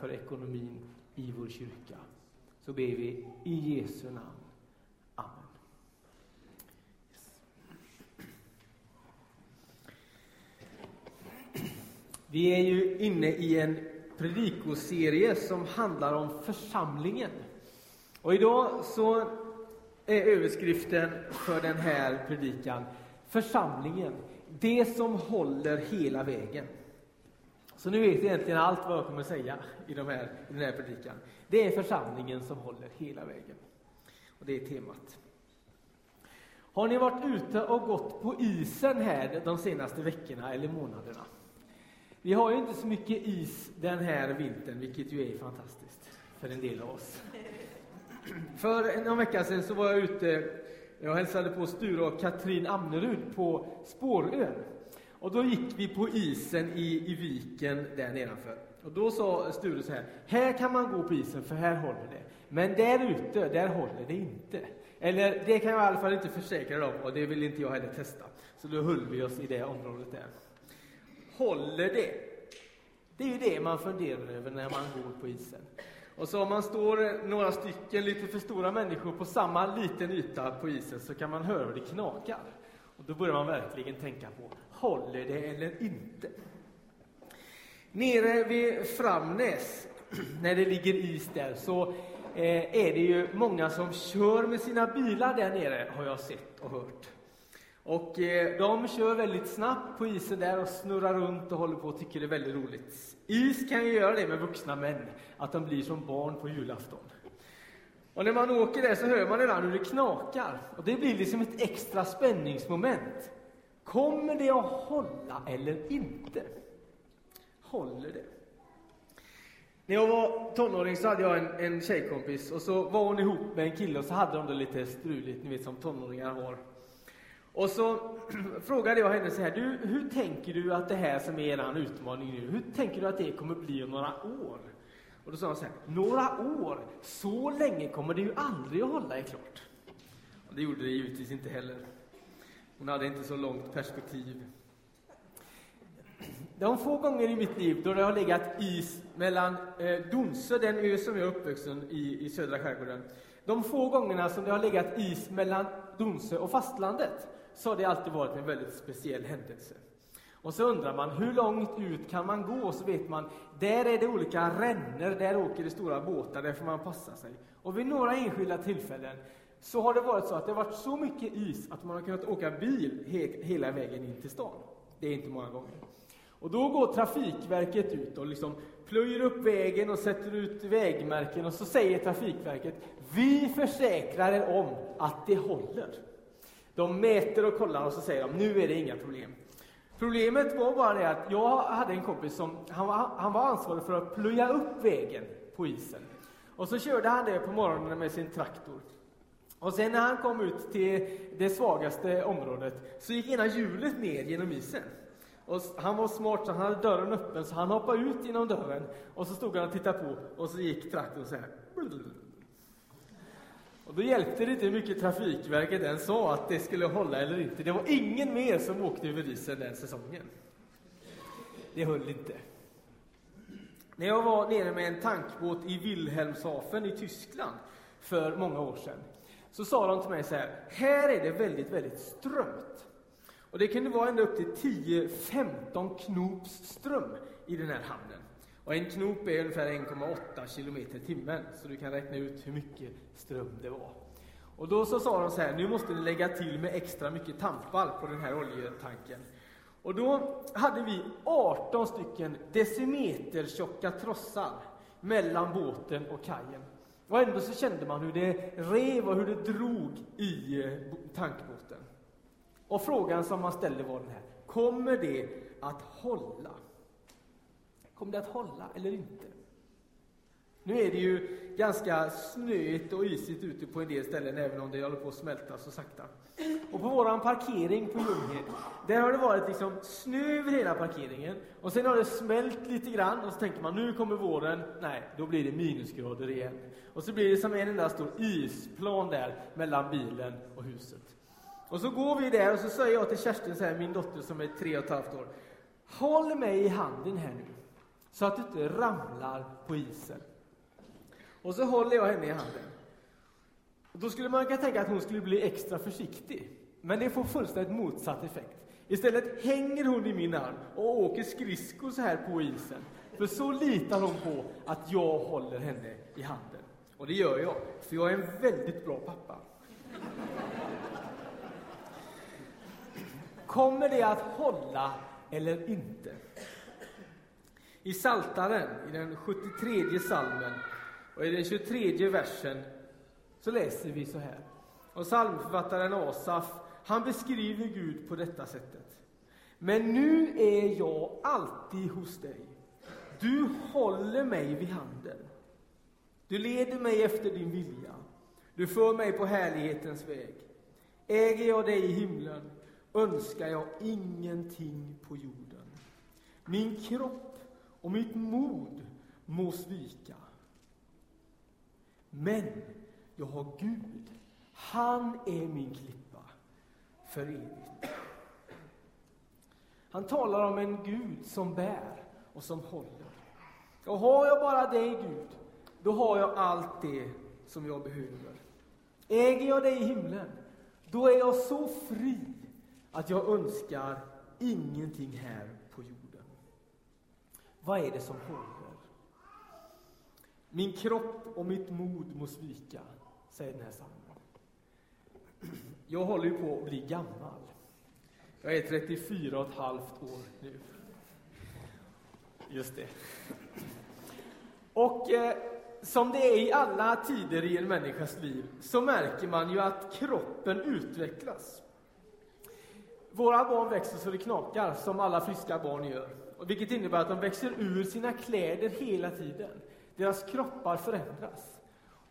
för ekonomin i vår kyrka. Så ber vi i Jesu namn. Amen. Vi är ju inne i en predikoserie som handlar om församlingen. Och idag så är överskriften för den här predikan Församlingen, det som håller hela vägen. Så nu vet egentligen allt vad jag kommer säga i, de här, i den här predikan. Det är församlingen som håller hela vägen. Och det är temat. Har ni varit ute och gått på isen här de senaste veckorna eller månaderna? Vi har ju inte så mycket is den här vintern, vilket ju är fantastiskt för en del av oss. För någon vecka sedan så var jag ute, jag hälsade på Sture och Katrin Amnerud på Spårön. Och då gick vi på isen i, i viken där nedanför. Och då sa Sture så här, här kan man gå på isen för här håller det. Men där ute, där håller det inte. Eller det kan jag i alla fall inte försäkra dem och det vill inte jag heller testa. Så då höll vi oss i det området där. Håller det? Det är ju det man funderar över när man går på isen. Och så om man står några stycken lite för stora människor på samma liten yta på isen så kan man höra hur det knakar. Och då börjar man verkligen tänka på, håller det eller inte? Nere vid Framnäs, när det ligger is där, så eh, är det ju många som kör med sina bilar där nere, har jag sett och hört. Och eh, de kör väldigt snabbt på isen där och snurrar runt och håller på och tycker det är väldigt roligt. Is kan ju göra det med vuxna män, att de blir som barn på julafton. Och när man åker där så hör man ibland hur det knakar. Och det blir liksom ett extra spänningsmoment. Kommer det att hålla eller inte? Håller det? När jag var tonåring så hade jag en, en tjejkompis och så var hon ihop med en kille och så hade de det lite struligt, ni vet som tonåringar har. Och så frågade jag henne så här, du, hur tänker du att det här som är er utmaning nu, hur tänker du att det kommer bli om några år? Och då sa hon så här, några år, så länge kommer det ju aldrig att hålla, är klart. Och det gjorde det givetvis inte heller. Hon hade inte så långt perspektiv. De få gånger i mitt liv då det har legat is mellan eh, Donsö, den ö som jag är uppvuxen i, i södra skärgården, de få gångerna som det har legat is mellan Donsö och fastlandet, så har det alltid varit en väldigt speciell händelse. Och så undrar man, hur långt ut kan man gå? Och så vet man, där är det olika rännor, där åker det stora båtar, där får man passa sig. Och vid några enskilda tillfällen så har det varit så att det har varit så mycket is att man har kunnat åka bil he hela vägen in till stan. Det är inte många gånger. Och då går Trafikverket ut och liksom plöjer upp vägen och sätter ut vägmärken och så säger Trafikverket, vi försäkrar er om att det håller. De mäter och kollar och så säger de, nu är det inga problem. Problemet var bara det att jag hade en kompis som han var, han var ansvarig för att plöja upp vägen på isen. Och så körde han det på morgonen med sin traktor. Och sen när han kom ut till det svagaste området så gick ena hjulet ner genom isen. Och han var smart så han hade dörren öppen så han hoppade ut genom dörren och så stod han och tittade på och så gick traktorn så här. Och då hjälpte det inte hur mycket Trafikverket än sa att det skulle hålla eller inte. Det var ingen mer som åkte över isen den säsongen. Det höll inte. När jag var nere med en tankbåt i Wilhelmshafen i Tyskland för många år sedan, så sa de till mig så här, här är det väldigt, väldigt strömt. Och det kunde vara ända upp till 10-15 knops ström i den här hamnen. Och en knop är ungefär 1,8 kilometer i timmen, så du kan räkna ut hur mycket ström det var. Och då så sa de så här, nu måste ni lägga till med extra mycket tampar på den här oljetanken. Och då hade vi 18 stycken decimeter tjocka trossar mellan båten och kajen. Och ändå så kände man hur det rev och hur det drog i eh, tankbåten. Och frågan som man ställde var den här, kommer det att hålla? Kommer det att hålla eller inte? Nu är det ju ganska snöigt och isigt ute på en del ställen, även om det håller på att smälta så sakta. Och på våran parkering på Ljunghed, där har det varit liksom snö över hela parkeringen. Och sen har det smält lite grann och så tänker man nu kommer våren. Nej, då blir det minusgrader igen. Och så blir det som en enda stor isplan där mellan bilen och huset. Och så går vi där och så säger jag till Kerstin, så här, min dotter som är tre och ett halvt år. Håll mig i handen här nu så att du inte ramlar på isen. Och så håller jag henne i handen. Och då skulle man kunna tänka att hon skulle bli extra försiktig. Men det får fullständigt motsatt effekt. Istället hänger hon i min arm och åker skridskor så här på isen. För så litar hon på att jag håller henne i handen. Och det gör jag, för jag är en väldigt bra pappa. Kommer det att hålla eller inte? I Saltaren, i den 73 salmen och i den 23 versen, så läser vi så här. Och psalmförfattaren Asaf, han beskriver Gud på detta sättet. Men nu är jag alltid hos dig. Du håller mig vid handen. Du leder mig efter din vilja. Du för mig på härlighetens väg. Äger jag dig i himlen önskar jag ingenting på jorden. Min kropp och mitt mod må svika. Men jag har Gud. Han är min klippa för evigt. Han talar om en Gud som bär och som håller. Och har jag bara dig, Gud, då har jag allt det som jag behöver. Äger jag dig i himlen, då är jag så fri att jag önskar ingenting här på jorden. Vad är det som håller? Min kropp och mitt mod må svika, säger den här psalmen. Jag håller ju på att bli gammal. Jag är 34 och ett halvt år nu. Just det. Och eh, som det är i alla tider i en människas liv så märker man ju att kroppen utvecklas. Våra barn växer så det knakar, som alla friska barn gör. Vilket innebär att de växer ur sina kläder hela tiden. Deras kroppar förändras.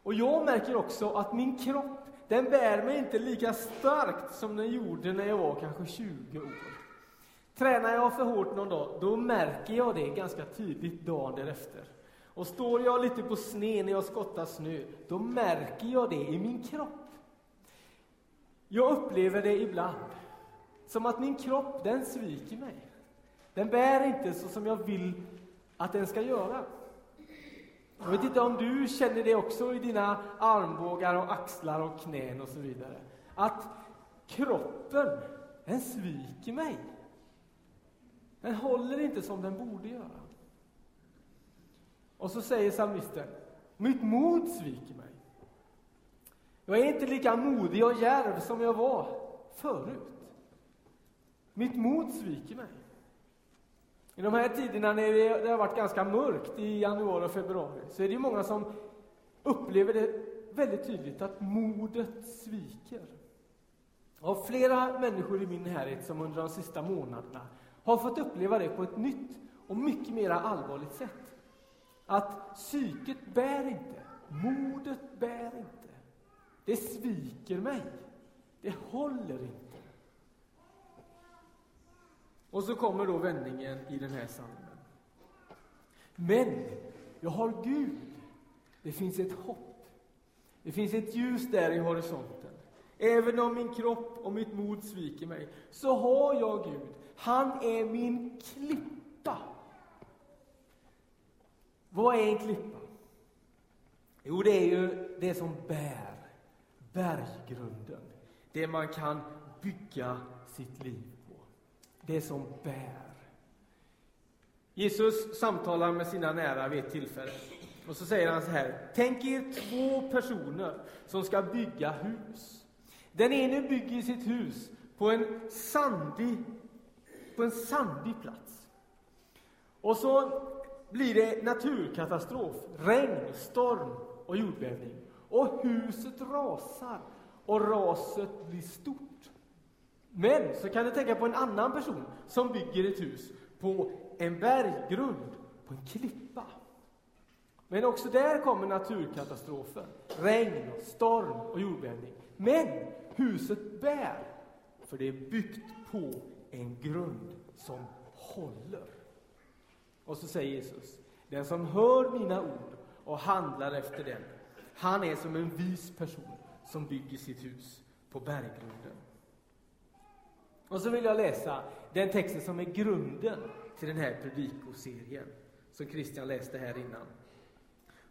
Och jag märker också att min kropp, den bär mig inte lika starkt som den gjorde när jag var kanske 20 år. Tränar jag för hårt någon dag, då märker jag det ganska tydligt dagen därefter. Och står jag lite på sned när jag skottar snö, då märker jag det i min kropp. Jag upplever det ibland som att min kropp, den sviker mig. Den bär inte så som jag vill att den ska göra. Jag vet inte om du känner det också i dina armbågar och axlar och knän och så vidare. Att kroppen, den sviker mig. Den håller inte som den borde göra. Och så säger psalmisten, mitt mod sviker mig. Jag är inte lika modig och djärv som jag var förut. Mitt mod sviker mig. I de här tiderna när det har varit ganska mörkt i januari och februari så är det många som upplever det väldigt tydligt att modet sviker. Jag har flera människor i min närhet som under de sista månaderna har fått uppleva det på ett nytt och mycket mer allvarligt sätt. Att psyket bär inte, modet bär inte. Det sviker mig. Det håller inte. Och så kommer då vändningen i den här psalmen. Men jag har Gud. Det finns ett hopp. Det finns ett ljus där i horisonten. Även om min kropp och mitt mod sviker mig, så har jag Gud. Han är min klippa. Vad är en klippa? Jo, det är ju det som bär berggrunden. Det man kan bygga sitt liv det som bär. Jesus samtalar med sina nära vid ett tillfälle. Och så säger han så här. Tänk er två personer som ska bygga hus. Den ene bygger sitt hus på en sandig, på en sandig plats. Och så blir det naturkatastrof, regn, storm och jordbävning. Och huset rasar och raset blir stort. Men så kan du tänka på en annan person som bygger ett hus på en berggrund, på en klippa. Men också där kommer naturkatastrofer, regn, storm och jordbävning. Men huset bär, för det är byggt på en grund som håller. Och så säger Jesus, den som hör mina ord och handlar efter dem, han är som en vis person som bygger sitt hus på berggrunden. Och så vill jag läsa den texten som är grunden till den här predikoserien, som Christian läste här innan.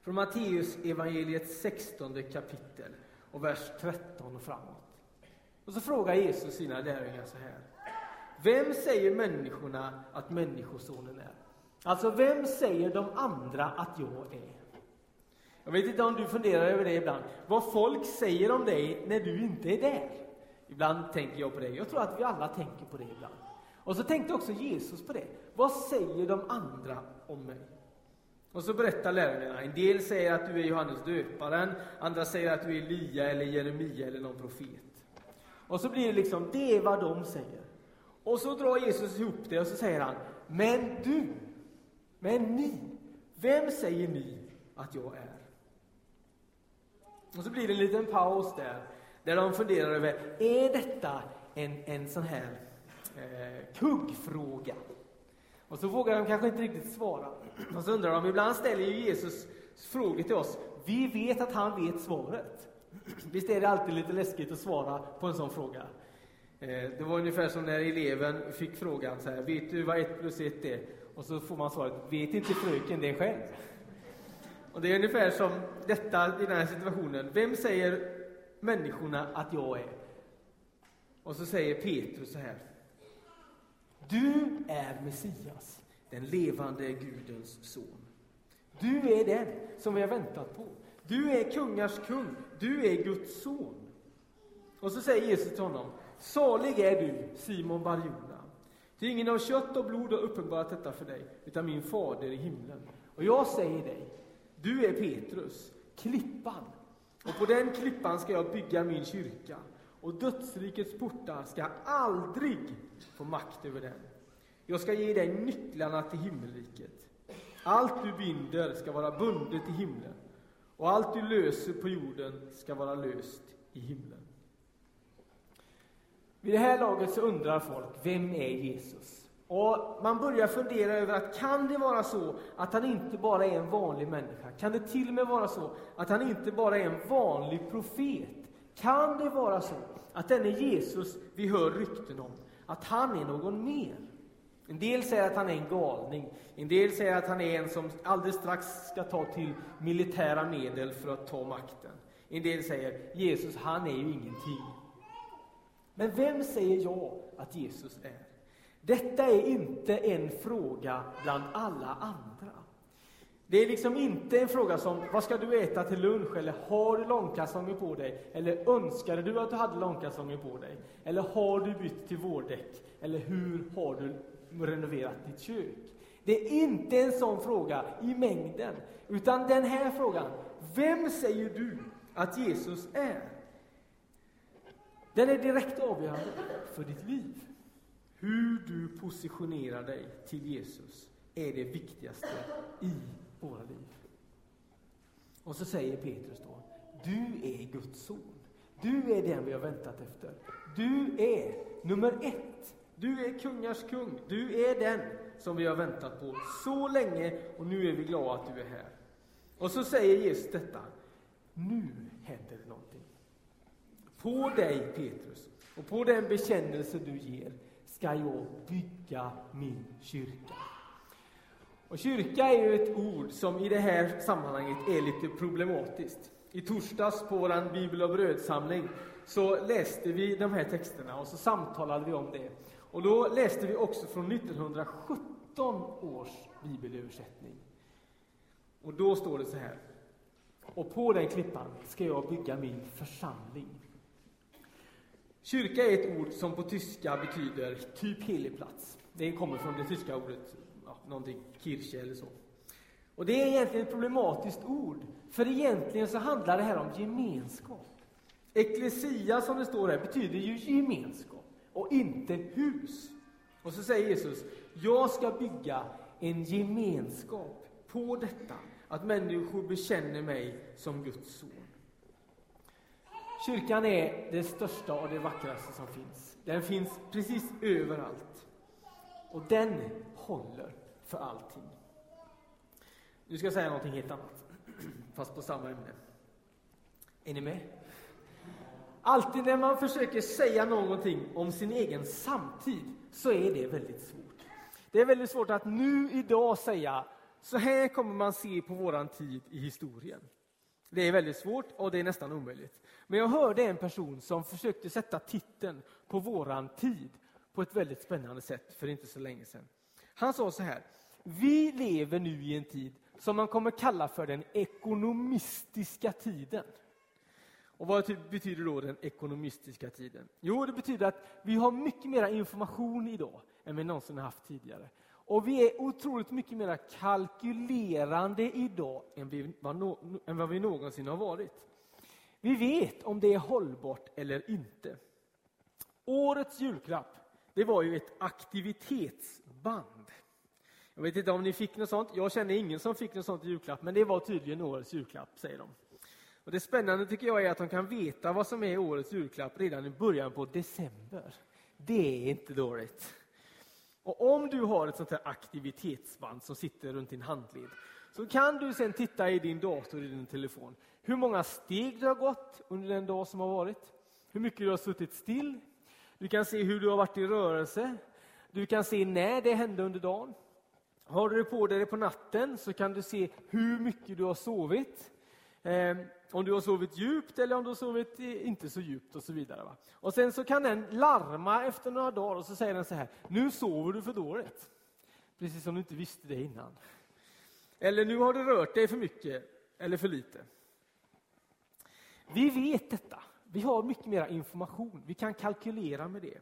Från Matteus evangeliets 16 kapitel och vers 13 och framåt. Och så frågar Jesus sina lärjungar så här. Vem säger människorna att Människosonen är? Alltså, vem säger de andra att jag är? Jag vet inte om du funderar över det ibland. Vad folk säger om dig när du inte är där. Ibland tänker jag på det. Jag tror att vi alla tänker på det ibland. Och så tänkte också Jesus på det. Vad säger de andra om mig? Och så berättar lärarna. En del säger att du är Johannes döparen, andra säger att du är Elia eller Jeremia eller någon profet. Och så blir det liksom, det är vad de säger. Och så drar Jesus ihop det och så säger han, men du, men ni, vem säger ni att jag är? Och så blir det en liten paus där, där de funderar över, är detta en, en sån här eh, kuggfråga? Och så vågar de kanske inte riktigt svara. Och så undrar de, ibland ställer ju Jesus frågor till oss. Vi vet att han vet svaret. Visst är det alltid lite läskigt att svara på en sån fråga? Eh, det var ungefär som när eleven fick frågan så här, vet du vad ett plus ett är? Och så får man svaret, vet inte fröken det själv? Och det är ungefär som detta i den här situationen. Vem säger människorna att jag är? Och så säger Petrus så här. Du är Messias, den levande Gudens son. Du är den som vi har väntat på. Du är kungars kung, du är Guds son. Och så säger Jesus till honom, salig är du, Simon Barjona. Ty ingen av kött och blod har uppenbarat detta för dig, utan min fader i himlen. Och jag säger dig, du är Petrus, klippan, och på den klippan ska jag bygga min kyrka, och dödsrikets portar ska aldrig få makt över den. Jag ska ge dig nycklarna till himmelriket. Allt du binder ska vara bundet i himlen, och allt du löser på jorden ska vara löst i himlen. Vid det här laget så undrar folk, vem är Jesus? Och man börjar fundera över att kan det vara så att han inte bara är en vanlig människa? Kan det till och med vara så att han inte bara är en vanlig profet? Kan det vara så att denne Jesus vi hör rykten om, att han är någon mer? En del säger att han är en galning, en del säger att han är en som alldeles strax ska ta till militära medel för att ta makten. En del säger Jesus, han är ju ingenting. Men vem säger jag att Jesus är? Detta är inte en fråga bland alla andra. Det är liksom inte en fråga som vad ska du äta till lunch eller har du långkalsonger på dig eller önskade du att du hade långkalsonger på dig eller har du bytt till vårdäck eller hur har du renoverat ditt kök? Det är inte en sån fråga i mängden, utan den här frågan, vem säger du att Jesus är? Den är direkt avgörande för ditt liv. Hur du positionerar dig till Jesus är det viktigaste i våra liv. Och så säger Petrus då, du är Guds son. Du är den vi har väntat efter. Du är nummer ett. Du är kungars kung. Du är den som vi har väntat på så länge och nu är vi glada att du är här. Och så säger Jesus detta. Nu händer det någonting. På dig, Petrus, och på den bekännelse du ger ska jag bygga min kyrka. Och kyrka är ju ett ord som i det här sammanhanget är lite problematiskt. I torsdags på vår bibel och brödsamling så läste vi de här texterna och så samtalade vi om det. Och då läste vi också från 1917 års bibelöversättning. Och då står det så här. Och på den klippan ska jag bygga min församling. Kyrka är ett ord som på tyska betyder typ helig plats. Det kommer från det tyska ordet, ja, någonting, Kirche eller så. Och det är egentligen ett problematiskt ord, för egentligen så handlar det här om gemenskap. Eklesia, som det står här, betyder ju gemenskap och inte hus. Och så säger Jesus, jag ska bygga en gemenskap på detta, att människor bekänner mig som Guds son. Kyrkan är det största och det vackraste som finns. Den finns precis överallt. Och den håller för allting. Nu ska jag säga någonting helt annat, fast på samma ämne. Är ni med? Alltid när man försöker säga någonting om sin egen samtid så är det väldigt svårt. Det är väldigt svårt att nu idag säga Så här kommer man se på våran tid i historien. Det är väldigt svårt och det är nästan omöjligt. Men jag hörde en person som försökte sätta titeln på våran tid på ett väldigt spännande sätt för inte så länge sedan. Han sa så här. Vi lever nu i en tid som man kommer kalla för den ekonomistiska tiden. Och Vad betyder då den ekonomistiska tiden? Jo, det betyder att vi har mycket mer information idag än vi någonsin haft tidigare. Och vi är otroligt mycket mer kalkylerande idag än, vi, än vad vi någonsin har varit. Vi vet om det är hållbart eller inte. Årets julklapp, det var ju ett aktivitetsband. Jag vet inte om ni fick något sånt. Jag känner ingen som fick något sånt i julklapp, men det var tydligen årets julklapp, säger de. Och Det spännande tycker jag är att de kan veta vad som är årets julklapp redan i början på december. Det är inte dåligt. Och om du har ett sånt här aktivitetsband som sitter runt din handled så kan du sen titta i din dator i din telefon hur många steg du har gått under den dag som har varit, hur mycket du har suttit still. Du kan se hur du har varit i rörelse. Du kan se när det hände under dagen. Har du det på dig på natten så kan du se hur mycket du har sovit. Eh, om du har sovit djupt eller om du har sovit inte så djupt och så vidare. Va? Och sen så kan den larma efter några dagar och så säger den så här, nu sover du för dåligt. Precis som du inte visste det innan. Eller nu har du rört dig för mycket eller för lite. Vi vet detta. Vi har mycket mer information. Vi kan kalkylera med det.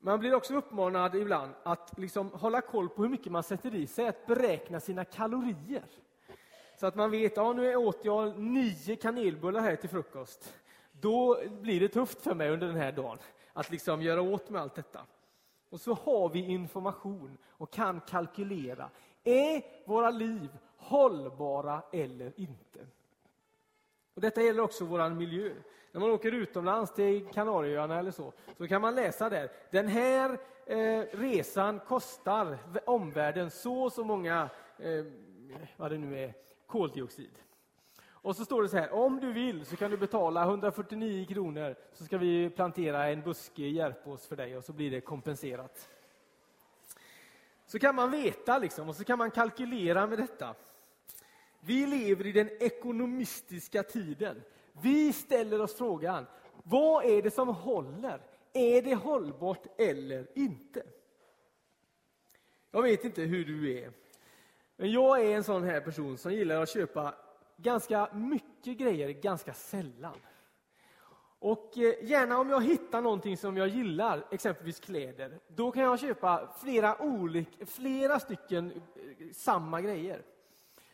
Man blir också uppmanad ibland att liksom hålla koll på hur mycket man sätter i sig, att beräkna sina kalorier. Så att man vet, ja nu åt jag nio kanelbullar här till frukost. Då blir det tufft för mig under den här dagen att liksom göra åt med allt detta. Och så har vi information och kan kalkylera. Är våra liv hållbara eller inte? Och Detta gäller också vår miljö. När man åker utomlands till Kanarieöarna eller så, så kan man läsa där. Den här eh, resan kostar omvärlden så och så många, eh, vad det nu är, koldioxid. Och så står det så här, om du vill så kan du betala 149 kronor så ska vi plantera en buske i Järpås för dig och så blir det kompenserat. Så kan man veta liksom, och så kan man kalkylera med detta. Vi lever i den ekonomistiska tiden. Vi ställer oss frågan, vad är det som håller? Är det hållbart eller inte? Jag vet inte hur du är. Men jag är en sån här person som gillar att köpa ganska mycket grejer ganska sällan. Och eh, gärna om jag hittar någonting som jag gillar, exempelvis kläder, då kan jag köpa flera, olika, flera stycken eh, samma grejer.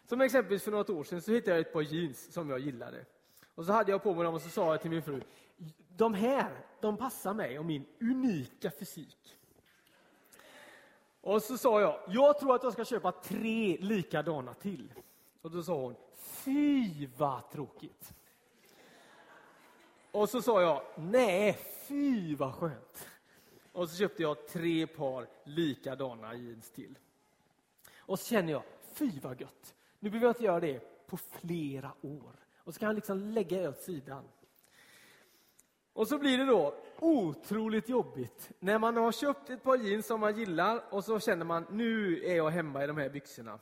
Som exempelvis för något år sedan så hittade jag ett par jeans som jag gillade. Och så hade jag på mig dem och så sa jag till min fru, de här, de passar mig och min unika fysik. Och så sa jag, jag tror att jag ska köpa tre likadana till. Och då sa hon, fy vad tråkigt. Och så sa jag, nej, fy vad skönt. Och så köpte jag tre par likadana jeans till. Och så känner jag, fy vad gött. Nu behöver jag inte göra det på flera år. Och så kan jag liksom lägga det åt sidan. Och så blir det då otroligt jobbigt när man har köpt ett par jeans som man gillar och så känner man nu är jag hemma i de här byxorna.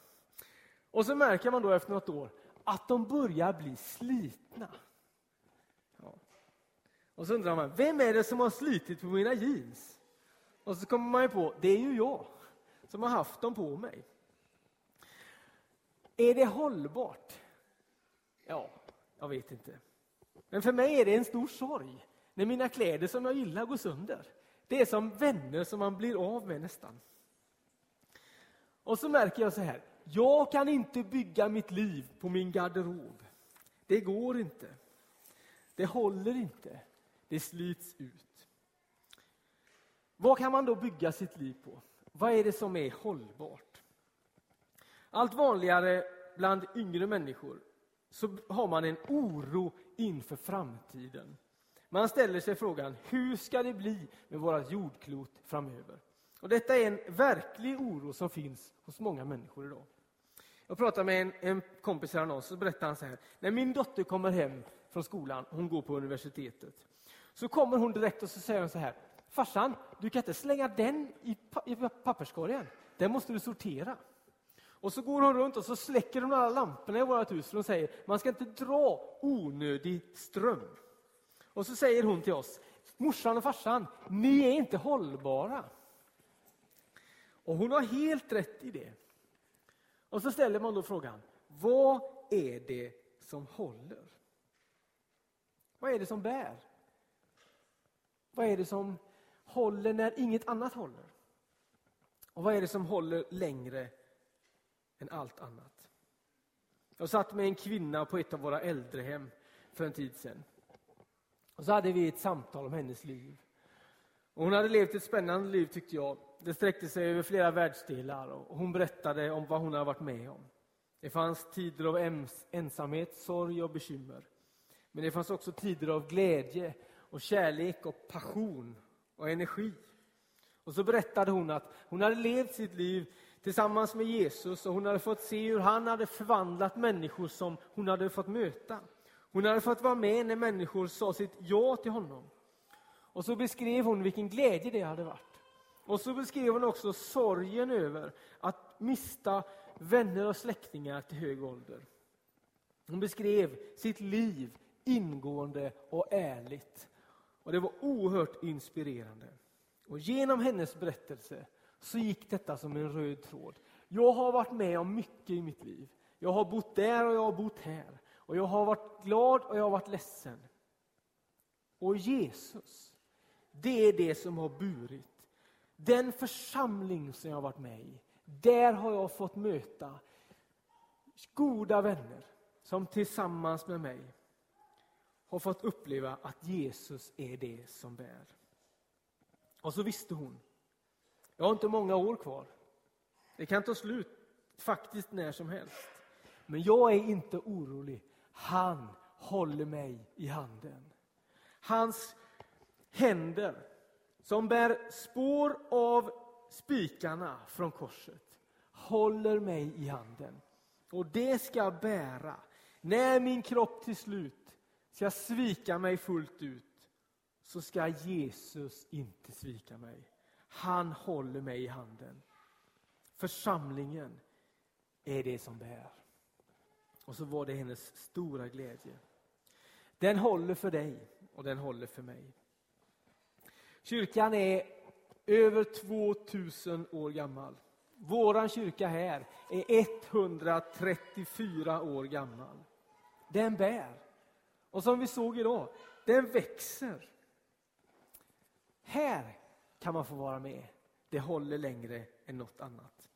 Och så märker man då efter något år att de börjar bli slitna. Ja. Och så undrar man, vem är det som har slitit på mina jeans? Och så kommer man ju på, det är ju jag som har haft dem på mig. Är det hållbart? Ja, jag vet inte. Men för mig är det en stor sorg när mina kläder som jag gillar går sönder. Det är som vänner som man blir av med nästan. Och så märker jag så här, jag kan inte bygga mitt liv på min garderob. Det går inte. Det håller inte. Det slits ut. Vad kan man då bygga sitt liv på? Vad är det som är hållbart? Allt vanligare bland yngre människor så har man en oro inför framtiden. Man ställer sig frågan, hur ska det bli med vårt jordklot framöver? Och Detta är en verklig oro som finns hos många människor idag. Jag pratade med en, en kompis och så berättade han så här. När min dotter kommer hem från skolan, hon går på universitetet, så kommer hon direkt och så säger hon så här. Farsan, du kan inte slänga den i, i papperskorgen. Den måste du sortera. Och så går hon runt och så släcker hon alla lamporna i vårt hus för hon säger man ska inte dra onödig ström. Och så säger hon till oss, morsan och farsan, ni är inte hållbara. Och hon har helt rätt i det. Och så ställer man då frågan, vad är det som håller? Vad är det som bär? Vad är det som håller när inget annat håller? Och vad är det som håller längre än allt annat? Jag satt med en kvinna på ett av våra äldrehem för en tid sedan. Och så hade vi ett samtal om hennes liv. Och hon hade levt ett spännande liv tyckte jag. Det sträckte sig över flera världsdelar och hon berättade om vad hon hade varit med om. Det fanns tider av ensamhet, sorg och bekymmer. Men det fanns också tider av glädje och kärlek och passion och energi. Och så berättade hon att hon hade levt sitt liv tillsammans med Jesus och hon hade fått se hur han hade förvandlat människor som hon hade fått möta. Hon hade fått vara med när människor sa sitt ja till honom. Och så beskrev hon vilken glädje det hade varit. Och så beskrev hon också sorgen över att mista vänner och släktingar till hög ålder. Hon beskrev sitt liv ingående och ärligt. Och Det var oerhört inspirerande. Och Genom hennes berättelse så gick detta som en röd tråd. Jag har varit med om mycket i mitt liv. Jag har bott där och jag har bott här. Och Jag har varit glad och jag har varit ledsen. Och Jesus, det är det som har burit. Den församling som jag har varit med i, där har jag fått möta goda vänner som tillsammans med mig har fått uppleva att Jesus är det som bär. Och så visste hon, jag har inte många år kvar. Det kan ta slut faktiskt när som helst. Men jag är inte orolig. Han håller mig i handen. Hans händer som bär spår av spikarna från korset håller mig i handen. Och det ska bära när min kropp till slut ska svika mig fullt ut så ska Jesus inte svika mig. Han håller mig i handen. Församlingen är det som bär. Och så var det hennes stora glädje. Den håller för dig och den håller för mig. Kyrkan är över 2000 år gammal. Våran kyrka här är 134 år gammal. Den bär. Och som vi såg idag, den växer. Här kan man få vara med. Det håller längre än något annat.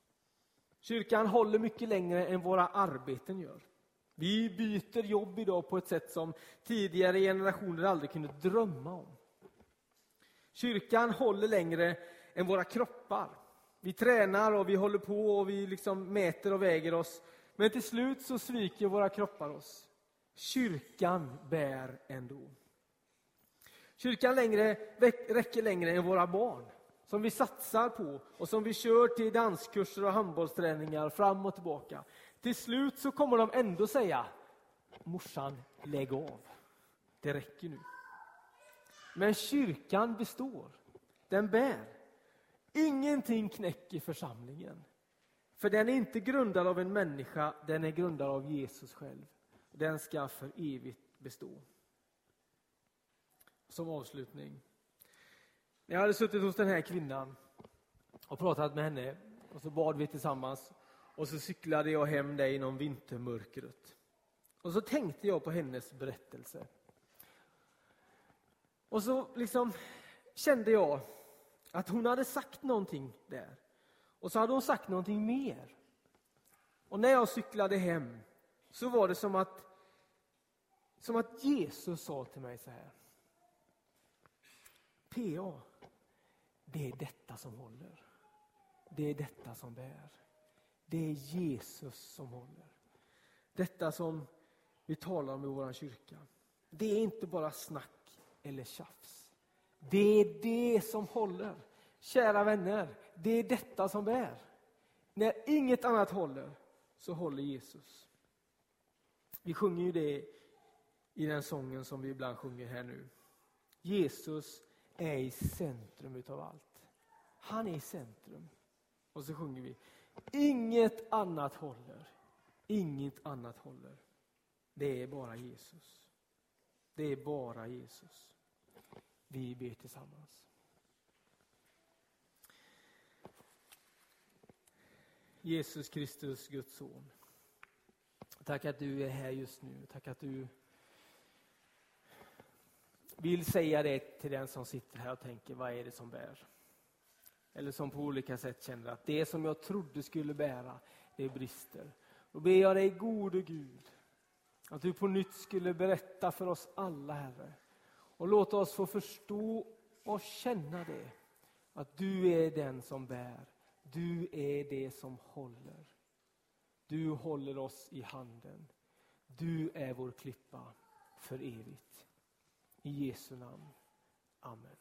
Kyrkan håller mycket längre än våra arbeten gör. Vi byter jobb idag på ett sätt som tidigare generationer aldrig kunde drömma om. Kyrkan håller längre än våra kroppar. Vi tränar och vi håller på och vi liksom mäter och väger oss. Men till slut så sviker våra kroppar oss. Kyrkan bär ändå. Kyrkan längre, räcker längre än våra barn som vi satsar på och som vi kör till danskurser och handbollsträningar fram och tillbaka. Till slut så kommer de ändå säga morsan, lägg av. Det räcker nu. Men kyrkan består. Den bär. Ingenting knäcker församlingen. För den är inte grundad av en människa, den är grundad av Jesus själv. Den ska för evigt bestå. Som avslutning. När Jag hade suttit hos den här kvinnan och pratat med henne och så bad vi tillsammans och så cyklade jag hem där inom vintermörkret. Och så tänkte jag på hennes berättelse. Och så liksom kände jag att hon hade sagt någonting där. Och så hade hon sagt någonting mer. Och när jag cyklade hem så var det som att, som att Jesus sa till mig så här. PA, det är detta som håller. Det är detta som bär. Det är Jesus som håller. Detta som vi talar om i vår kyrka. Det är inte bara snack eller tjafs. Det är det som håller. Kära vänner, det är detta som bär. När inget annat håller, så håller Jesus. Vi sjunger ju det i den sången som vi ibland sjunger här nu. Jesus är i centrum utav allt. Han är i centrum. Och så sjunger vi Inget annat håller. Inget annat håller. Det är bara Jesus. Det är bara Jesus. Vi ber tillsammans. Jesus Kristus, Guds son. Tack att du är här just nu. Tack att du vill säga det till den som sitter här och tänker, vad är det som bär? Eller som på olika sätt känner att det som jag trodde skulle bära, det brister. Då ber jag dig gode Gud, att du på nytt skulle berätta för oss alla, Herre. Och låta oss få förstå och känna det, att du är den som bär. Du är det som håller. Du håller oss i handen. Du är vår klippa för evigt. I Jesu namn. Amen.